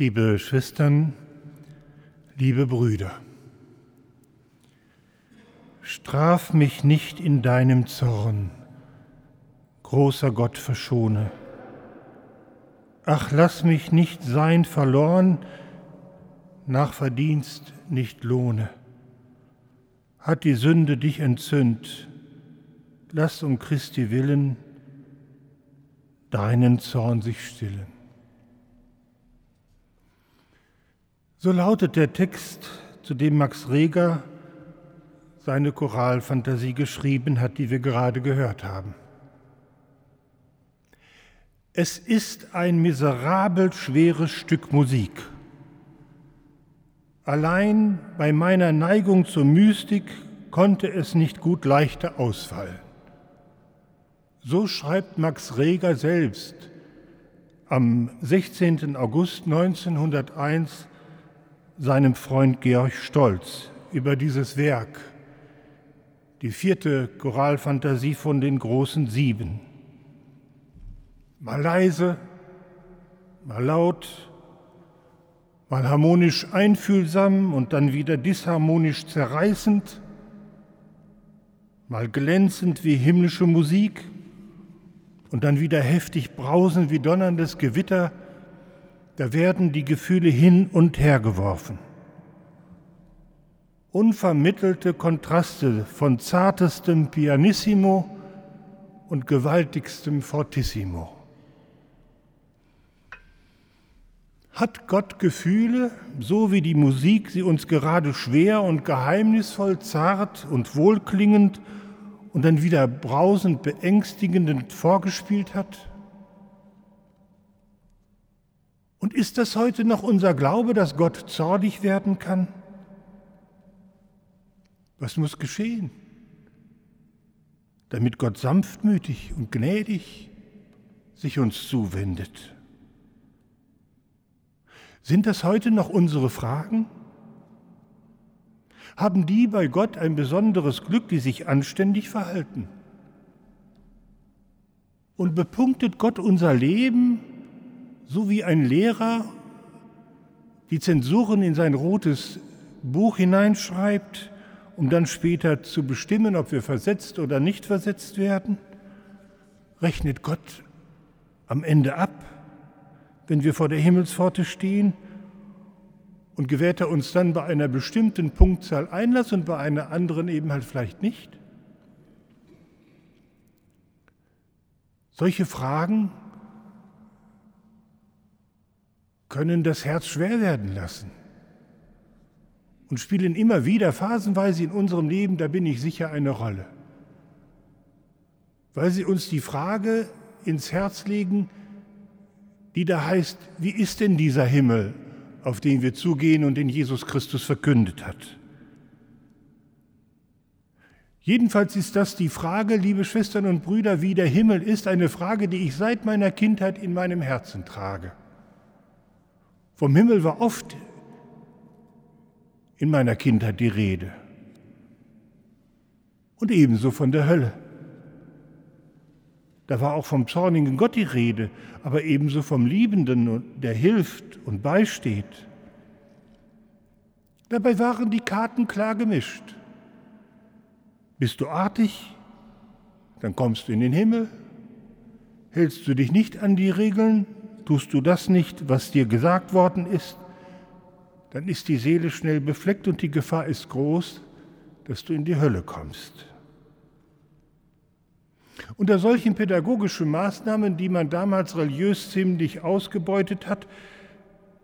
Liebe Schwestern, liebe Brüder, straf mich nicht in deinem Zorn, großer Gott verschone. Ach, lass mich nicht sein verloren, nach Verdienst nicht lohne. Hat die Sünde dich entzündt, lass um Christi willen deinen Zorn sich stillen. So lautet der Text, zu dem Max Reger seine Choralfantasie geschrieben hat, die wir gerade gehört haben. Es ist ein miserabel schweres Stück Musik. Allein bei meiner Neigung zur Mystik konnte es nicht gut leichter ausfallen. So schreibt Max Reger selbst am 16. August 1901 seinem Freund Georg Stolz über dieses Werk, die vierte Choralfantasie von den großen Sieben. Mal leise, mal laut, mal harmonisch einfühlsam und dann wieder disharmonisch zerreißend, mal glänzend wie himmlische Musik und dann wieder heftig brausend wie donnerndes Gewitter, da werden die Gefühle hin und her geworfen. Unvermittelte Kontraste von zartestem Pianissimo und gewaltigstem Fortissimo. Hat Gott Gefühle, so wie die Musik sie uns gerade schwer und geheimnisvoll, zart und wohlklingend und dann wieder brausend beängstigend vorgespielt hat? Und ist das heute noch unser Glaube, dass Gott zornig werden kann? Was muss geschehen, damit Gott sanftmütig und gnädig sich uns zuwendet? Sind das heute noch unsere Fragen? Haben die bei Gott ein besonderes Glück, die sich anständig verhalten? Und bepunktet Gott unser Leben so wie ein Lehrer die Zensuren in sein rotes Buch hineinschreibt, um dann später zu bestimmen, ob wir versetzt oder nicht versetzt werden? Rechnet Gott am Ende ab, wenn wir vor der Himmelspforte stehen? Und gewährt er uns dann bei einer bestimmten Punktzahl Einlass und bei einer anderen eben halt vielleicht nicht? Solche Fragen können das Herz schwer werden lassen und spielen immer wieder phasenweise in unserem Leben, da bin ich sicher, eine Rolle. Weil sie uns die Frage ins Herz legen, die da heißt, wie ist denn dieser Himmel, auf den wir zugehen und den Jesus Christus verkündet hat? Jedenfalls ist das die Frage, liebe Schwestern und Brüder, wie der Himmel ist, eine Frage, die ich seit meiner Kindheit in meinem Herzen trage. Vom Himmel war oft in meiner Kindheit die Rede. Und ebenso von der Hölle. Da war auch vom zornigen Gott die Rede, aber ebenso vom Liebenden, der hilft und beisteht. Dabei waren die Karten klar gemischt. Bist du artig, dann kommst du in den Himmel. Hältst du dich nicht an die Regeln, Tust du das nicht, was dir gesagt worden ist, dann ist die Seele schnell befleckt und die Gefahr ist groß, dass du in die Hölle kommst. Unter solchen pädagogischen Maßnahmen, die man damals religiös ziemlich ausgebeutet hat,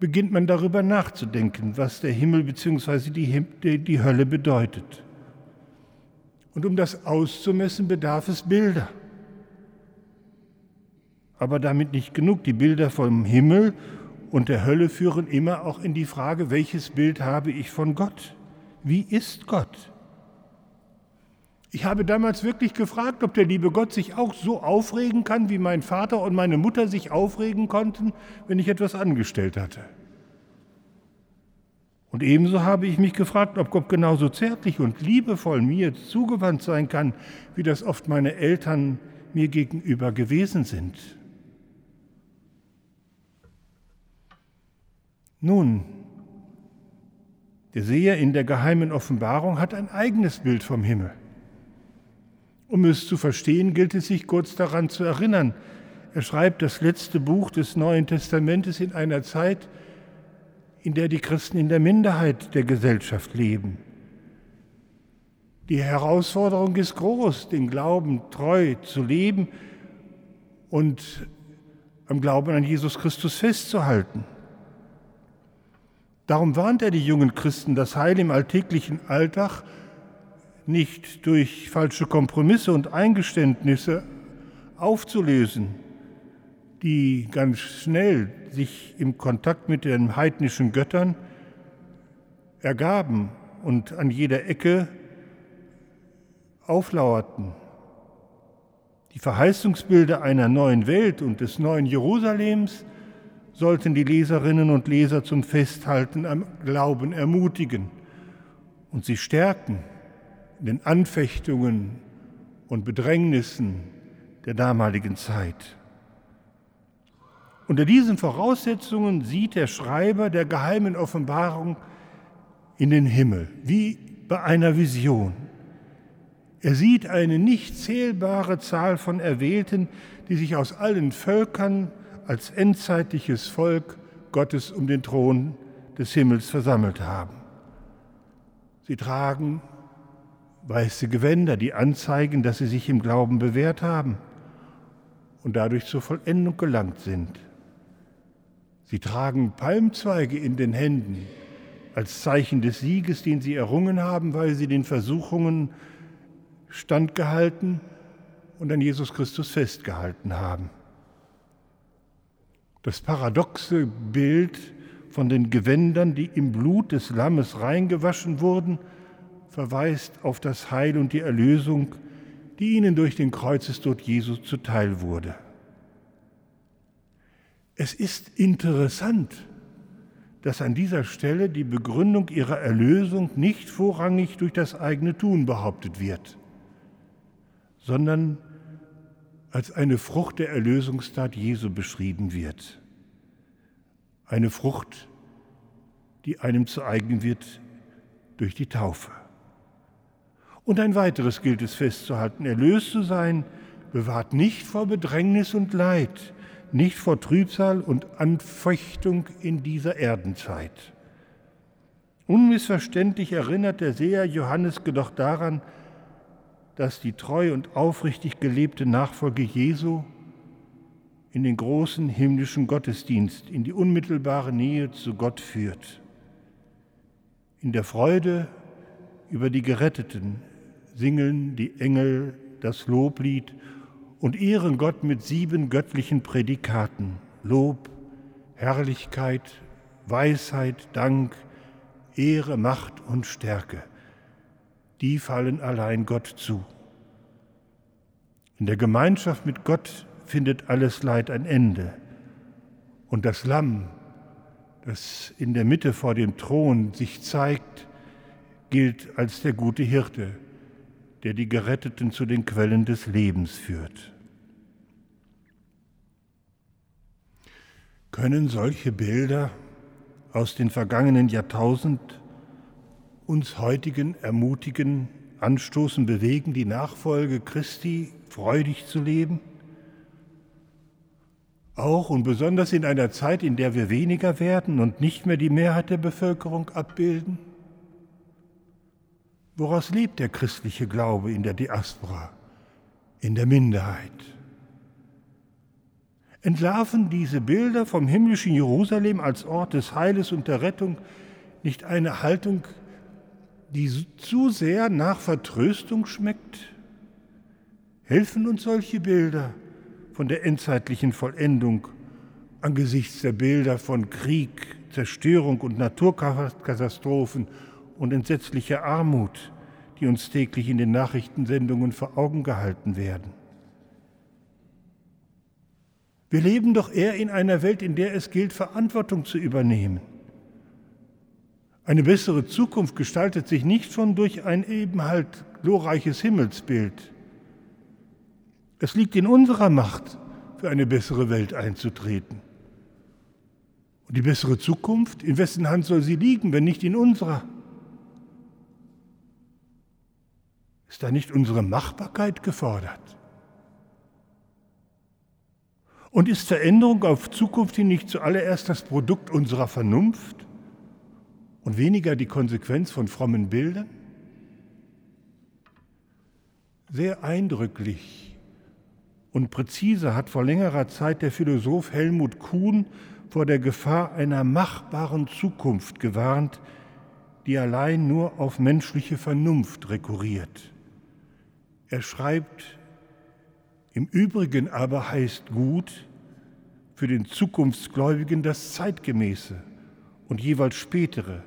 beginnt man darüber nachzudenken, was der Himmel bzw. Die, die Hölle bedeutet. Und um das auszumessen, bedarf es Bilder. Aber damit nicht genug. Die Bilder vom Himmel und der Hölle führen immer auch in die Frage, welches Bild habe ich von Gott? Wie ist Gott? Ich habe damals wirklich gefragt, ob der liebe Gott sich auch so aufregen kann, wie mein Vater und meine Mutter sich aufregen konnten, wenn ich etwas angestellt hatte. Und ebenso habe ich mich gefragt, ob Gott genauso zärtlich und liebevoll mir zugewandt sein kann, wie das oft meine Eltern mir gegenüber gewesen sind. Nun, der Seher in der geheimen Offenbarung hat ein eigenes Bild vom Himmel. Um es zu verstehen, gilt es sich kurz daran zu erinnern. Er schreibt das letzte Buch des Neuen Testamentes in einer Zeit, in der die Christen in der Minderheit der Gesellschaft leben. Die Herausforderung ist groß, den Glauben treu zu leben und am Glauben an Jesus Christus festzuhalten. Darum warnt er die jungen Christen, das Heil im alltäglichen Alltag nicht durch falsche Kompromisse und Eingeständnisse aufzulösen, die ganz schnell sich im Kontakt mit den heidnischen Göttern ergaben und an jeder Ecke auflauerten. Die Verheißungsbilder einer neuen Welt und des neuen Jerusalems sollten die Leserinnen und Leser zum Festhalten am Glauben ermutigen und sie stärken in den Anfechtungen und Bedrängnissen der damaligen Zeit. Unter diesen Voraussetzungen sieht der Schreiber der geheimen Offenbarung in den Himmel, wie bei einer Vision. Er sieht eine nicht zählbare Zahl von Erwählten, die sich aus allen Völkern als endzeitliches Volk Gottes um den Thron des Himmels versammelt haben. Sie tragen weiße Gewänder, die anzeigen, dass sie sich im Glauben bewährt haben und dadurch zur Vollendung gelangt sind. Sie tragen Palmzweige in den Händen als Zeichen des Sieges, den sie errungen haben, weil sie den Versuchungen standgehalten und an Jesus Christus festgehalten haben. Das paradoxe Bild von den Gewändern, die im Blut des Lammes reingewaschen wurden, verweist auf das Heil und die Erlösung, die ihnen durch den Kreuzestod Jesu zuteil wurde. Es ist interessant, dass an dieser Stelle die Begründung ihrer Erlösung nicht vorrangig durch das eigene Tun behauptet wird sondern als eine Frucht der Erlösungstat Jesu beschrieben wird. Eine Frucht, die einem zu eigen wird durch die Taufe. Und ein weiteres gilt es festzuhalten, erlöst zu sein, bewahrt nicht vor Bedrängnis und Leid, nicht vor Trübsal und Anfechtung in dieser Erdenzeit. Unmissverständlich erinnert der Seher Johannes jedoch daran, dass die treu und aufrichtig gelebte Nachfolge Jesu in den großen himmlischen Gottesdienst, in die unmittelbare Nähe zu Gott führt. In der Freude über die Geretteten singen die Engel das Loblied und ehren Gott mit sieben göttlichen Prädikaten Lob, Herrlichkeit, Weisheit, Dank, Ehre, Macht und Stärke die fallen allein Gott zu. In der Gemeinschaft mit Gott findet alles Leid ein Ende. Und das Lamm, das in der Mitte vor dem Thron sich zeigt, gilt als der gute Hirte, der die Geretteten zu den Quellen des Lebens führt. Können solche Bilder aus den vergangenen Jahrtausenden uns heutigen ermutigen, anstoßen, bewegen, die Nachfolge Christi freudig zu leben? Auch und besonders in einer Zeit, in der wir weniger werden und nicht mehr die Mehrheit der Bevölkerung abbilden? Woraus lebt der christliche Glaube in der Diaspora, in der Minderheit? Entlarven diese Bilder vom himmlischen Jerusalem als Ort des Heiles und der Rettung nicht eine Haltung die zu sehr nach Vertröstung schmeckt? Helfen uns solche Bilder von der endzeitlichen Vollendung angesichts der Bilder von Krieg, Zerstörung und Naturkatastrophen und entsetzlicher Armut, die uns täglich in den Nachrichtensendungen vor Augen gehalten werden? Wir leben doch eher in einer Welt, in der es gilt, Verantwortung zu übernehmen. Eine bessere Zukunft gestaltet sich nicht schon durch ein eben halt glorreiches Himmelsbild. Es liegt in unserer Macht, für eine bessere Welt einzutreten. Und die bessere Zukunft, in wessen Hand soll sie liegen, wenn nicht in unserer? Ist da nicht unsere Machbarkeit gefordert? Und ist Veränderung auf Zukunft hin nicht zuallererst das Produkt unserer Vernunft und weniger die Konsequenz von frommen Bildern? Sehr eindrücklich und präzise hat vor längerer Zeit der Philosoph Helmut Kuhn vor der Gefahr einer machbaren Zukunft gewarnt, die allein nur auf menschliche Vernunft rekurriert. Er schreibt, im Übrigen aber heißt gut für den Zukunftsgläubigen das Zeitgemäße und jeweils spätere,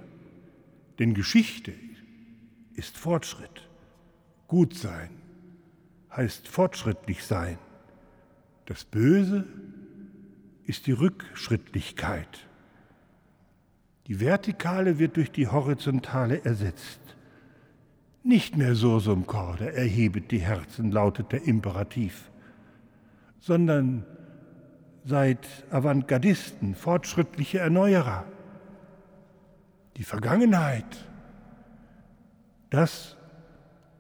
denn Geschichte ist Fortschritt. Gut sein heißt fortschrittlich sein. Das Böse ist die Rückschrittlichkeit. Die Vertikale wird durch die Horizontale ersetzt. Nicht mehr sursum corde, erhebet die Herzen, lautet der Imperativ, sondern seid Avantgardisten, fortschrittliche Erneuerer. Die Vergangenheit, das,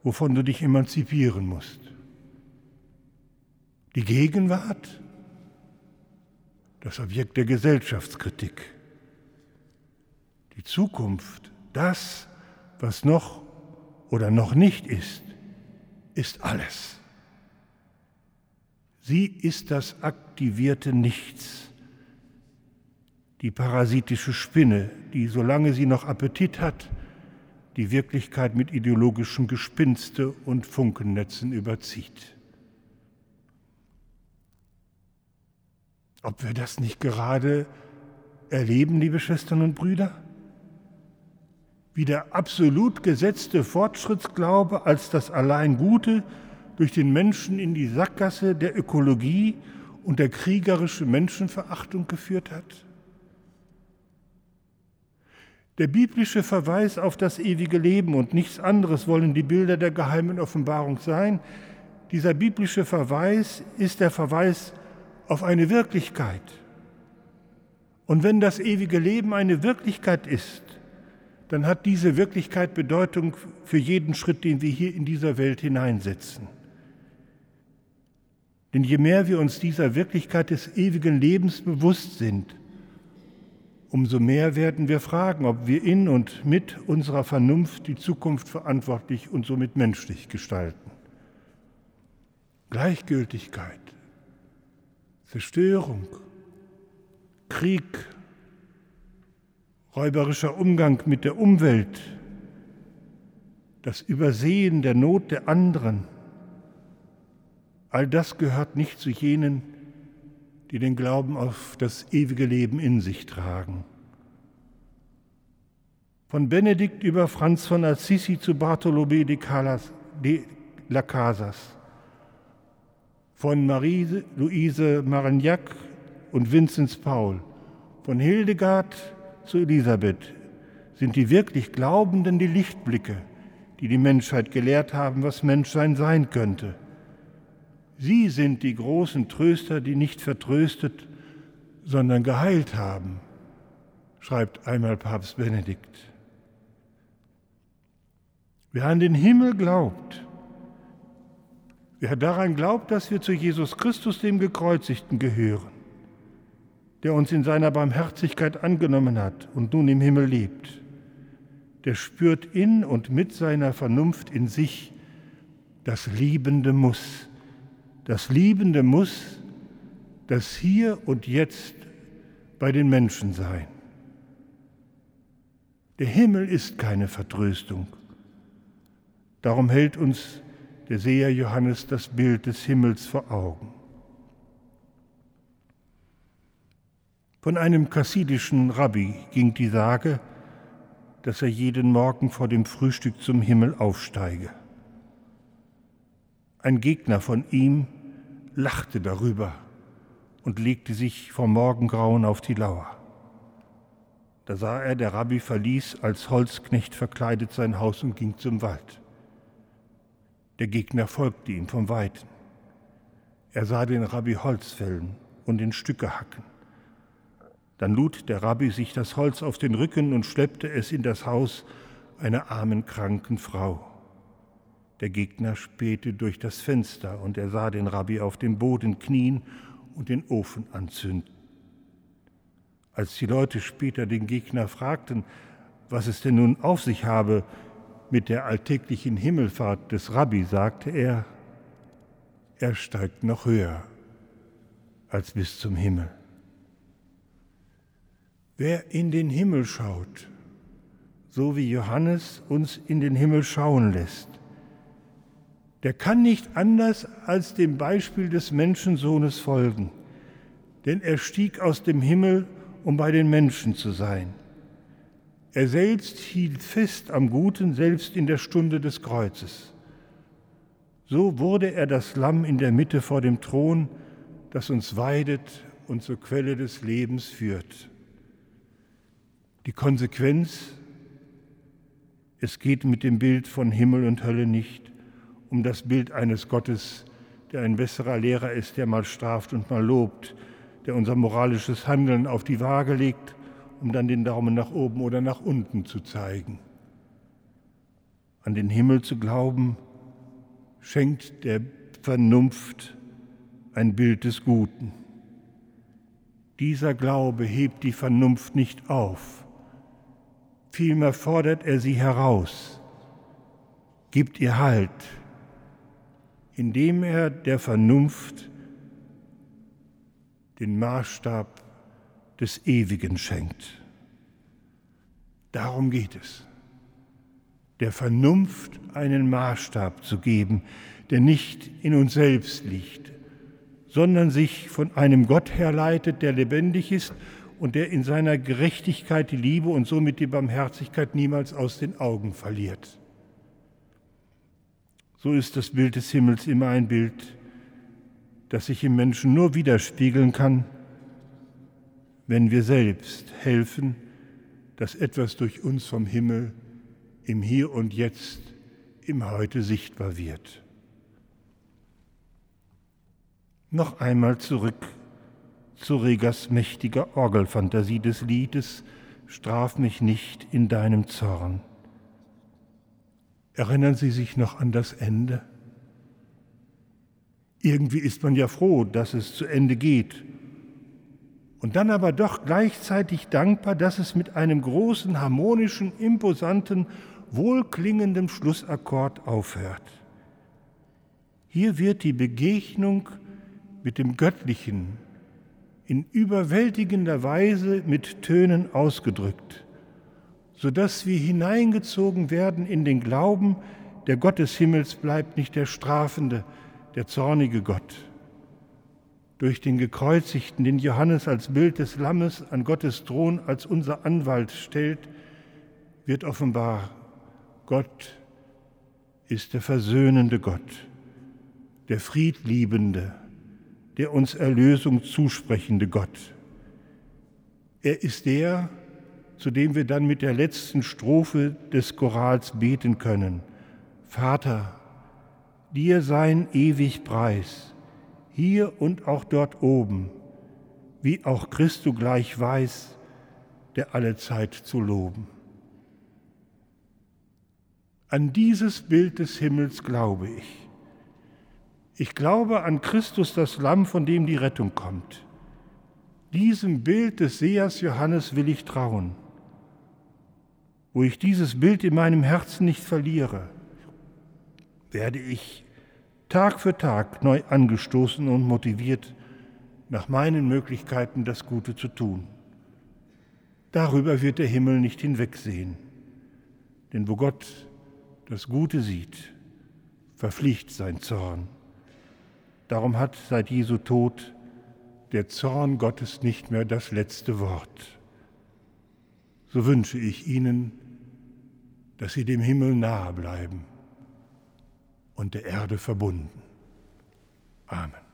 wovon du dich emanzipieren musst. Die Gegenwart, das Objekt der Gesellschaftskritik. Die Zukunft, das, was noch oder noch nicht ist, ist alles. Sie ist das aktivierte Nichts, die parasitische Spinne, die, solange sie noch Appetit hat, die Wirklichkeit mit ideologischen Gespinste und Funkennetzen überzieht. Ob wir das nicht gerade erleben, liebe Schwestern und Brüder? wie der absolut gesetzte Fortschrittsglaube als das allein Gute durch den Menschen in die Sackgasse der Ökologie und der kriegerischen Menschenverachtung geführt hat? Der biblische Verweis auf das ewige Leben und nichts anderes wollen die Bilder der geheimen Offenbarung sein. Dieser biblische Verweis ist der Verweis auf eine Wirklichkeit. Und wenn das ewige Leben eine Wirklichkeit ist, dann hat diese Wirklichkeit Bedeutung für jeden Schritt, den wir hier in dieser Welt hineinsetzen. Denn je mehr wir uns dieser Wirklichkeit des ewigen Lebens bewusst sind, umso mehr werden wir fragen, ob wir in und mit unserer Vernunft die Zukunft verantwortlich und somit menschlich gestalten. Gleichgültigkeit, Zerstörung, Krieg, räuberischer Umgang mit der Umwelt, das Übersehen der Not der anderen, all das gehört nicht zu jenen, die den Glauben auf das ewige Leben in sich tragen. Von Benedikt über Franz von Assisi zu Bartolomé de, Calas, de la Casas, von Marie-Louise Marignac und Vinzenz Paul, von Hildegard zu Elisabeth sind die wirklich Glaubenden die Lichtblicke, die die Menschheit gelehrt haben, was Menschsein sein könnte. Sie sind die großen Tröster, die nicht vertröstet, sondern geheilt haben, schreibt einmal Papst Benedikt. Wer an den Himmel glaubt, wer daran glaubt, dass wir zu Jesus Christus, dem Gekreuzigten, gehören, der uns in seiner Barmherzigkeit angenommen hat und nun im Himmel lebt, der spürt in und mit seiner Vernunft in sich das liebende Muss, das liebende Muss, das hier und jetzt bei den Menschen sein. Der Himmel ist keine Vertröstung. Darum hält uns der Seher Johannes das Bild des Himmels vor Augen. Von einem kassidischen Rabbi ging die Sage, dass er jeden Morgen vor dem Frühstück zum Himmel aufsteige. Ein Gegner von ihm lachte darüber und legte sich vom Morgengrauen auf die Lauer. Da sah er, der Rabbi verließ als Holzknecht verkleidet sein Haus und ging zum Wald. Der Gegner folgte ihm vom Weiten. Er sah den Rabbi Holz fällen und in Stücke hacken. Dann lud der Rabbi sich das Holz auf den Rücken und schleppte es in das Haus einer armen, kranken Frau. Der Gegner spähte durch das Fenster und er sah den Rabbi auf dem Boden knien und den Ofen anzünden. Als die Leute später den Gegner fragten, was es denn nun auf sich habe mit der alltäglichen Himmelfahrt des Rabbi, sagte er, er steigt noch höher als bis zum Himmel. Wer in den Himmel schaut, so wie Johannes uns in den Himmel schauen lässt, der kann nicht anders als dem Beispiel des Menschensohnes folgen, denn er stieg aus dem Himmel, um bei den Menschen zu sein. Er selbst hielt fest am Guten, selbst in der Stunde des Kreuzes. So wurde er das Lamm in der Mitte vor dem Thron, das uns weidet und zur Quelle des Lebens führt. Die Konsequenz, es geht mit dem Bild von Himmel und Hölle nicht um das Bild eines Gottes, der ein besserer Lehrer ist, der mal straft und mal lobt, der unser moralisches Handeln auf die Waage legt, um dann den Daumen nach oben oder nach unten zu zeigen. An den Himmel zu glauben, schenkt der Vernunft ein Bild des Guten. Dieser Glaube hebt die Vernunft nicht auf, vielmehr fordert er sie heraus, gibt ihr Halt, indem er der Vernunft den Maßstab des Ewigen schenkt. Darum geht es, der Vernunft einen Maßstab zu geben, der nicht in uns selbst liegt, sondern sich von einem Gott herleitet, der lebendig ist und der in seiner Gerechtigkeit die Liebe und somit die Barmherzigkeit niemals aus den Augen verliert so ist das Bild des Himmels immer ein Bild, das sich im Menschen nur widerspiegeln kann, wenn wir selbst helfen, dass etwas durch uns vom Himmel im Hier und Jetzt, im Heute sichtbar wird. Noch einmal zurück zu Regers mächtiger Orgelfantasie des Liedes Straf mich nicht in deinem Zorn. Erinnern Sie sich noch an das Ende? Irgendwie ist man ja froh, dass es zu Ende geht. Und dann aber doch gleichzeitig dankbar, dass es mit einem großen, harmonischen, imposanten, wohlklingenden Schlussakkord aufhört. Hier wird die Begegnung mit dem Göttlichen in überwältigender Weise mit Tönen ausgedrückt sodass wir hineingezogen werden in den Glauben, der Gott des Himmels bleibt nicht der strafende, der zornige Gott. Durch den Gekreuzigten, den Johannes als Bild des Lammes an Gottes Thron als unser Anwalt stellt, wird offenbar, Gott ist der versöhnende Gott, der friedliebende, der uns Erlösung zusprechende Gott. Er ist der, zu dem wir dann mit der letzten Strophe des Chorals beten können. Vater, dir sein ewig Preis, hier und auch dort oben, wie auch Christo gleich weiß, der alle Zeit zu loben. An dieses Bild des Himmels glaube ich. Ich glaube an Christus, das Lamm, von dem die Rettung kommt. Diesem Bild des Sehers Johannes will ich trauen wo ich dieses Bild in meinem Herzen nicht verliere, werde ich Tag für Tag neu angestoßen und motiviert, nach meinen Möglichkeiten das Gute zu tun. Darüber wird der Himmel nicht hinwegsehen, denn wo Gott das Gute sieht, verfliegt sein Zorn. Darum hat seit Jesu Tod der Zorn Gottes nicht mehr das letzte Wort so wünsche ich Ihnen, dass Sie dem Himmel nahe bleiben und der Erde verbunden. Amen.